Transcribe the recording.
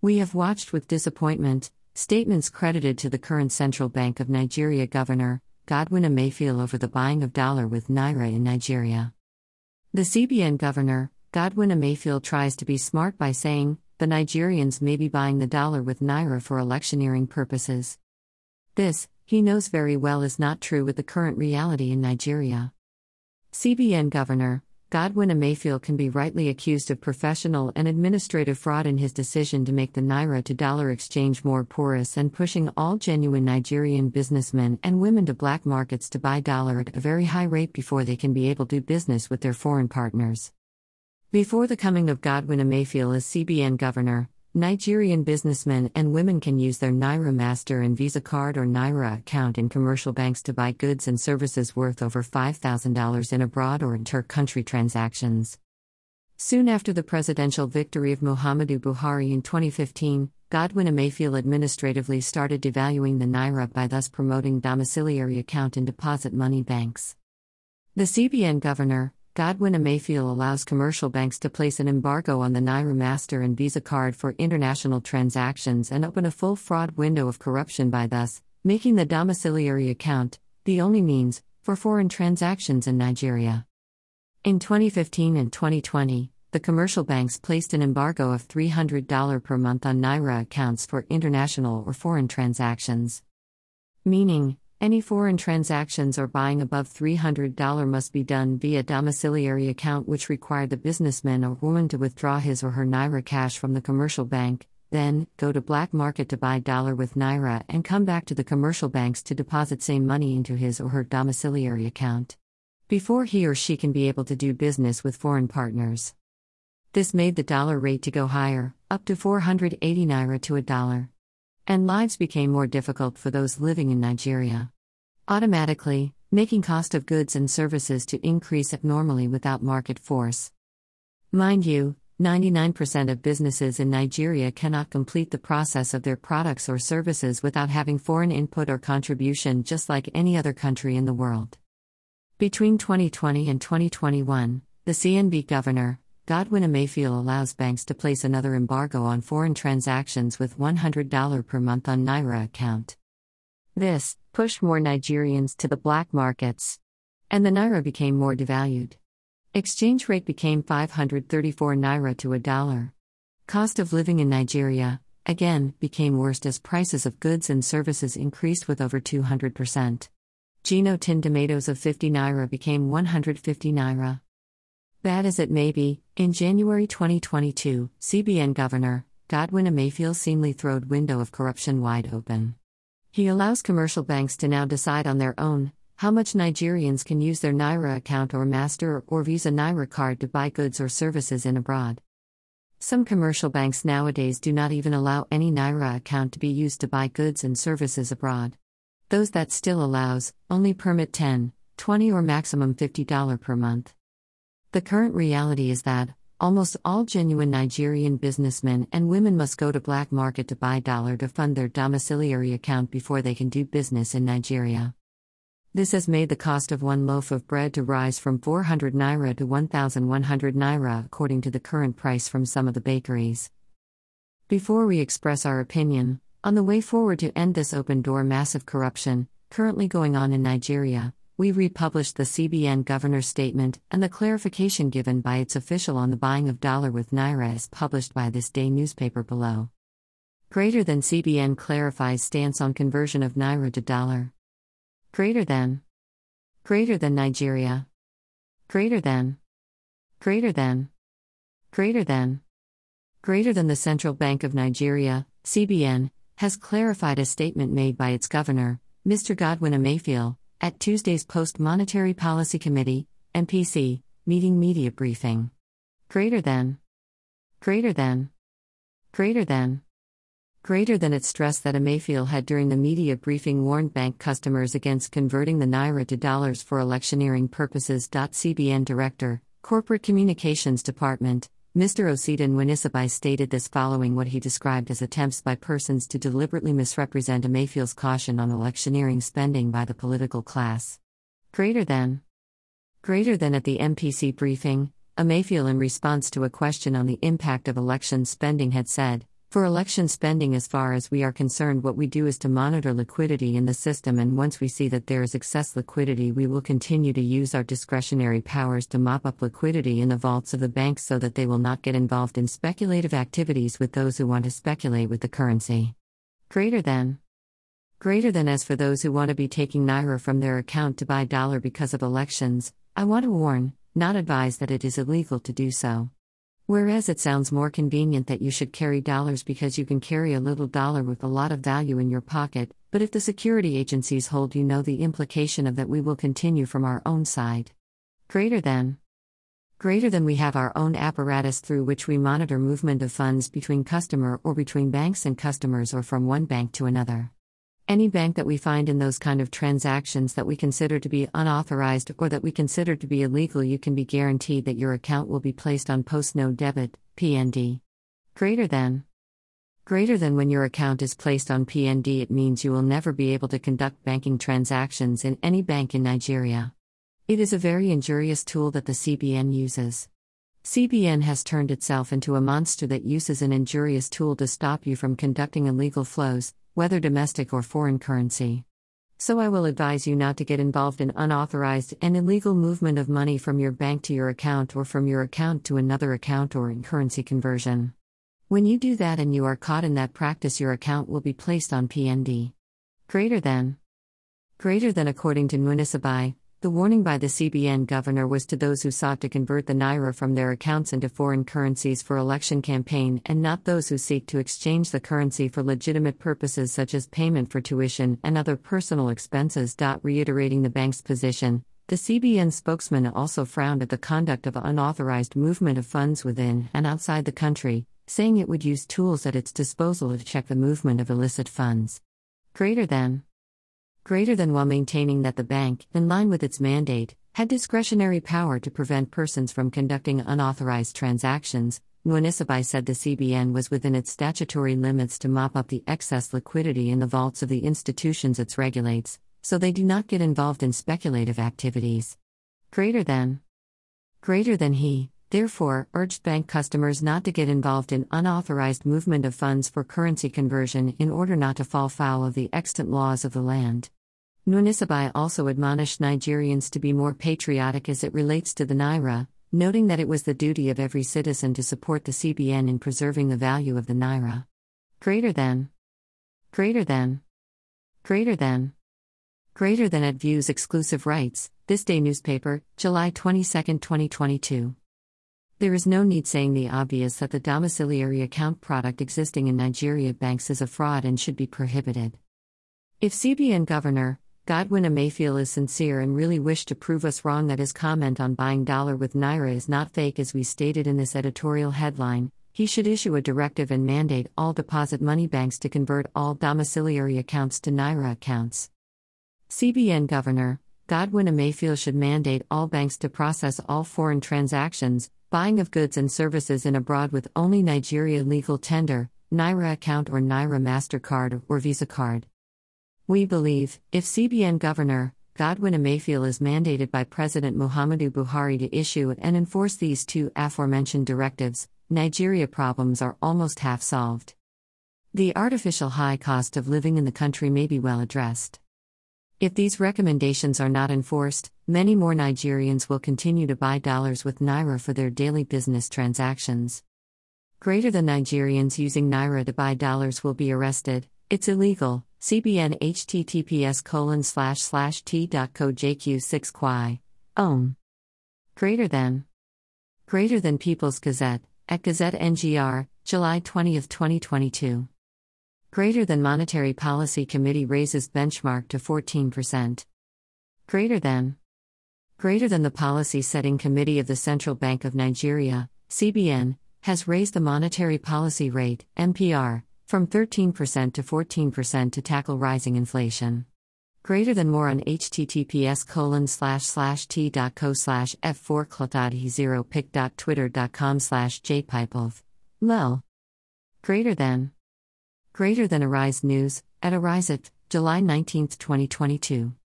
We have watched with disappointment statements credited to the current Central Bank of Nigeria governor, Godwin Emefiele, over the buying of dollar with naira in Nigeria. The CBN governor, Godwin Emefiele, tries to be smart by saying the Nigerians may be buying the dollar with naira for electioneering purposes. This, he knows very well, is not true with the current reality in Nigeria. CBN governor, Godwin Emefiele can be rightly accused of professional and administrative fraud in his decision to make the naira to dollar exchange more porous and pushing all genuine Nigerian businessmen and women to black markets to buy dollar at a very high rate before they can be able to do business with their foreign partners. Before the coming of Godwin Emefiele as CBN governor, Nigerian businessmen and women can use their Naira Master and Visa card or Naira account in commercial banks to buy goods and services worth over $5,000 in abroad or inter country transactions. Soon after the presidential victory of Muhammadu Buhari in 2015, Godwin Emefiele administratively started devaluing the Naira by thus promoting domiciliary account and deposit money banks. The CBN governor, Godwin Emefiele allows commercial banks to place an embargo on the Naira Master and Visa card for international transactions and open a full fraud window of corruption by thus making the domiciliary account the only means for foreign transactions in Nigeria. In 2015 and 2020, the commercial banks placed an embargo of $300 per month on Naira accounts for international or foreign transactions. Meaning, any foreign transactions or buying above $300 must be done via domiciliary account, which required the businessman or woman to withdraw his or her Naira cash from the commercial bank, then go to black market to buy dollar with Naira and come back to the commercial banks to deposit same money into his or her domiciliary account. Before he or she can be able to do business with foreign partners. This made the dollar rate to go higher, up to 480 Naira to a dollar and lives became more difficult for those living in Nigeria. Automatically, making cost of goods and services to increase abnormally without market force. Mind you, 99% of businesses in Nigeria cannot complete the process of their products or services without having foreign input or contribution, just like any other country in the world. Between 2020 and 2021, the CNB governor, Godwin Emefiele allows banks to place another embargo on foreign transactions with $100 per month on Naira account. This pushed more Nigerians to the black markets. And the Naira became more devalued. Exchange rate became 534 Naira to a dollar. Cost of living in Nigeria, again, became worse as prices of goods and services increased with over 200%. Gino tin tomatoes of 50 Naira became 150 Naira. Bad as it may be, in January 2022, CBN Governor Godwin Emefiele seemingly throwed window of corruption wide open. He allows commercial banks to now decide on their own how much Nigerians can use their Naira account or Master or Visa Naira card to buy goods or services in abroad. Some commercial banks nowadays do not even allow any Naira account to be used to buy goods and services abroad. Those that still allows only permit 10, 20 or maximum $50 per month. The current reality is that almost all genuine Nigerian businessmen and women must go to black market to buy dollar to fund their domiciliary account before they can do business in Nigeria. This has made the cost of one loaf of bread to rise from 400 naira to 1100 naira according to the current price from some of the bakeries. Before we express our opinion on the way forward to end this open door massive corruption currently going on in Nigeria, we republished the CBN governor's statement and the clarification given by its official on the buying of dollar with naira as published by this day newspaper below. Greater than CBN clarifies stance on conversion of naira to dollar. Greater than. Greater than Nigeria. Greater than. Greater than. Greater than. Greater than the Central Bank of Nigeria, CBN, has clarified a statement made by its governor, Mr. Godwin Emefiele, at Tuesday's Post Monetary Policy Committee, MPC, meeting media briefing. Greater than. Greater than. Greater than. Greater than it stressed that Emefiele had during the media briefing warned bank customers against converting the naira to dollars for electioneering purposes. CBN Director, Corporate Communications Department, Mr. Osita Nwanisobi stated this following what he described as attempts by persons to deliberately misrepresent Emefiele's caution on electioneering spending by the political class. Greater than. Greater than at the MPC briefing, Emefiele, in response to a question on the impact of election spending, had said, For election spending, as far as we are concerned, what we do is to monitor liquidity in the system, and once we see that there is excess liquidity, we will continue to use our discretionary powers to mop up liquidity in the vaults of the banks so that they will not get involved in speculative activities with those who want to speculate with the currency. Greater than. Greater than as for those who want to be taking Naira from their account to buy dollar because of elections, I want to warn, not advise that it is illegal to do so. Whereas it sounds more convenient that you should carry dollars because you can carry a little dollar with a lot of value in your pocket, but if the security agencies hold you know the implication of that we will continue from our own side. Greater than. Greater than we have our own apparatus through which we monitor movement of funds between customer or between banks and customers or from one bank to another. Any bank that we find in those kind of transactions that we consider to be unauthorized or that we consider to be illegal, you can be guaranteed that your account will be placed on post no debit, PND. Greater than. Greater than when your account is placed on PND, it means you will never be able to conduct banking transactions in any bank in Nigeria. It is a very injurious tool that the CBN uses. CBN has turned itself into a monster that uses an injurious tool to stop you from conducting illegal flows, whether domestic or foreign currency. So I will advise you not to get involved in unauthorized and illegal movement of money from your bank to your account or from your account to another account or in currency conversion. When you do that and you are caught in that practice, your account will be placed on PND. Greater than. Greater than according to Nwanisobi, the warning by the CBN governor was to those who sought to convert the naira from their accounts into foreign currencies for election campaign and not those who seek to exchange the currency for legitimate purposes such as payment for tuition and other personal expenses. Reiterating the bank's position, the CBN spokesman also frowned at the conduct of unauthorized movement of funds within and outside the country, saying it would use tools at its disposal to check the movement of illicit funds. Greater than greater than while maintaining that the bank, in line with its mandate, had discretionary power to prevent persons from conducting unauthorized transactions. Nwanisobi said the CBN was within its statutory limits to mop up the excess liquidity in the vaults of the institutions it regulates, so they do not get involved in speculative activities. Greater than. Greater than he, therefore, urged bank customers not to get involved in unauthorized movement of funds for currency conversion in order not to fall foul of the extant laws of the land. Nwanisobi also admonished Nigerians to be more patriotic as it relates to the Naira, noting that it was the duty of every citizen to support the CBN in preserving the value of the Naira. Greater than. Greater than. Greater than. Greater than at Views Exclusive Rights, This Day Newspaper, July 22, 2022. There is no need saying the obvious that the domiciliary account product existing in Nigeria banks is a fraud and should be prohibited. If CBN Governor, Godwin Emefiele is sincere and really wished to prove us wrong that his comment on buying dollar with naira is not fake as we stated in this editorial headline. He should issue a directive and mandate all deposit money banks to convert all domiciliary accounts to naira accounts. CBN Governor Godwin Emefiele should mandate all banks to process all foreign transactions, buying of goods and services in abroad with only Nigeria legal tender, Naira account or Naira MasterCard or Visa card. We believe, if CBN Governor, Godwin Emefiele is mandated by President Muhammadu Buhari to issue and enforce these two aforementioned directives, Nigeria problems are almost half solved. The artificial high cost of living in the country may be well addressed. If these recommendations are not enforced, many more Nigerians will continue to buy dollars with Naira for their daily business transactions. Greater than Nigerians using Naira to buy dollars will be arrested, it's illegal. CBN https colon slash slash t.co jq6 quai. Ohm. Greater than. Greater than People's Gazette, at Gazette NGR, July 20, 2022. Greater than Monetary Policy Committee raises benchmark to 14%. Greater than. Greater than the Policy Setting Committee of the Central Bank of Nigeria, CBN, has raised the monetary policy rate, MPR, from 13% to 14% to tackle rising inflation. Greater than more on https colon slash slash t.co slash f4cl.he0 pic.twitter.com slash jpipelv. Lel. Greater than. Greater than Arise News, at Arise July 19, 2022.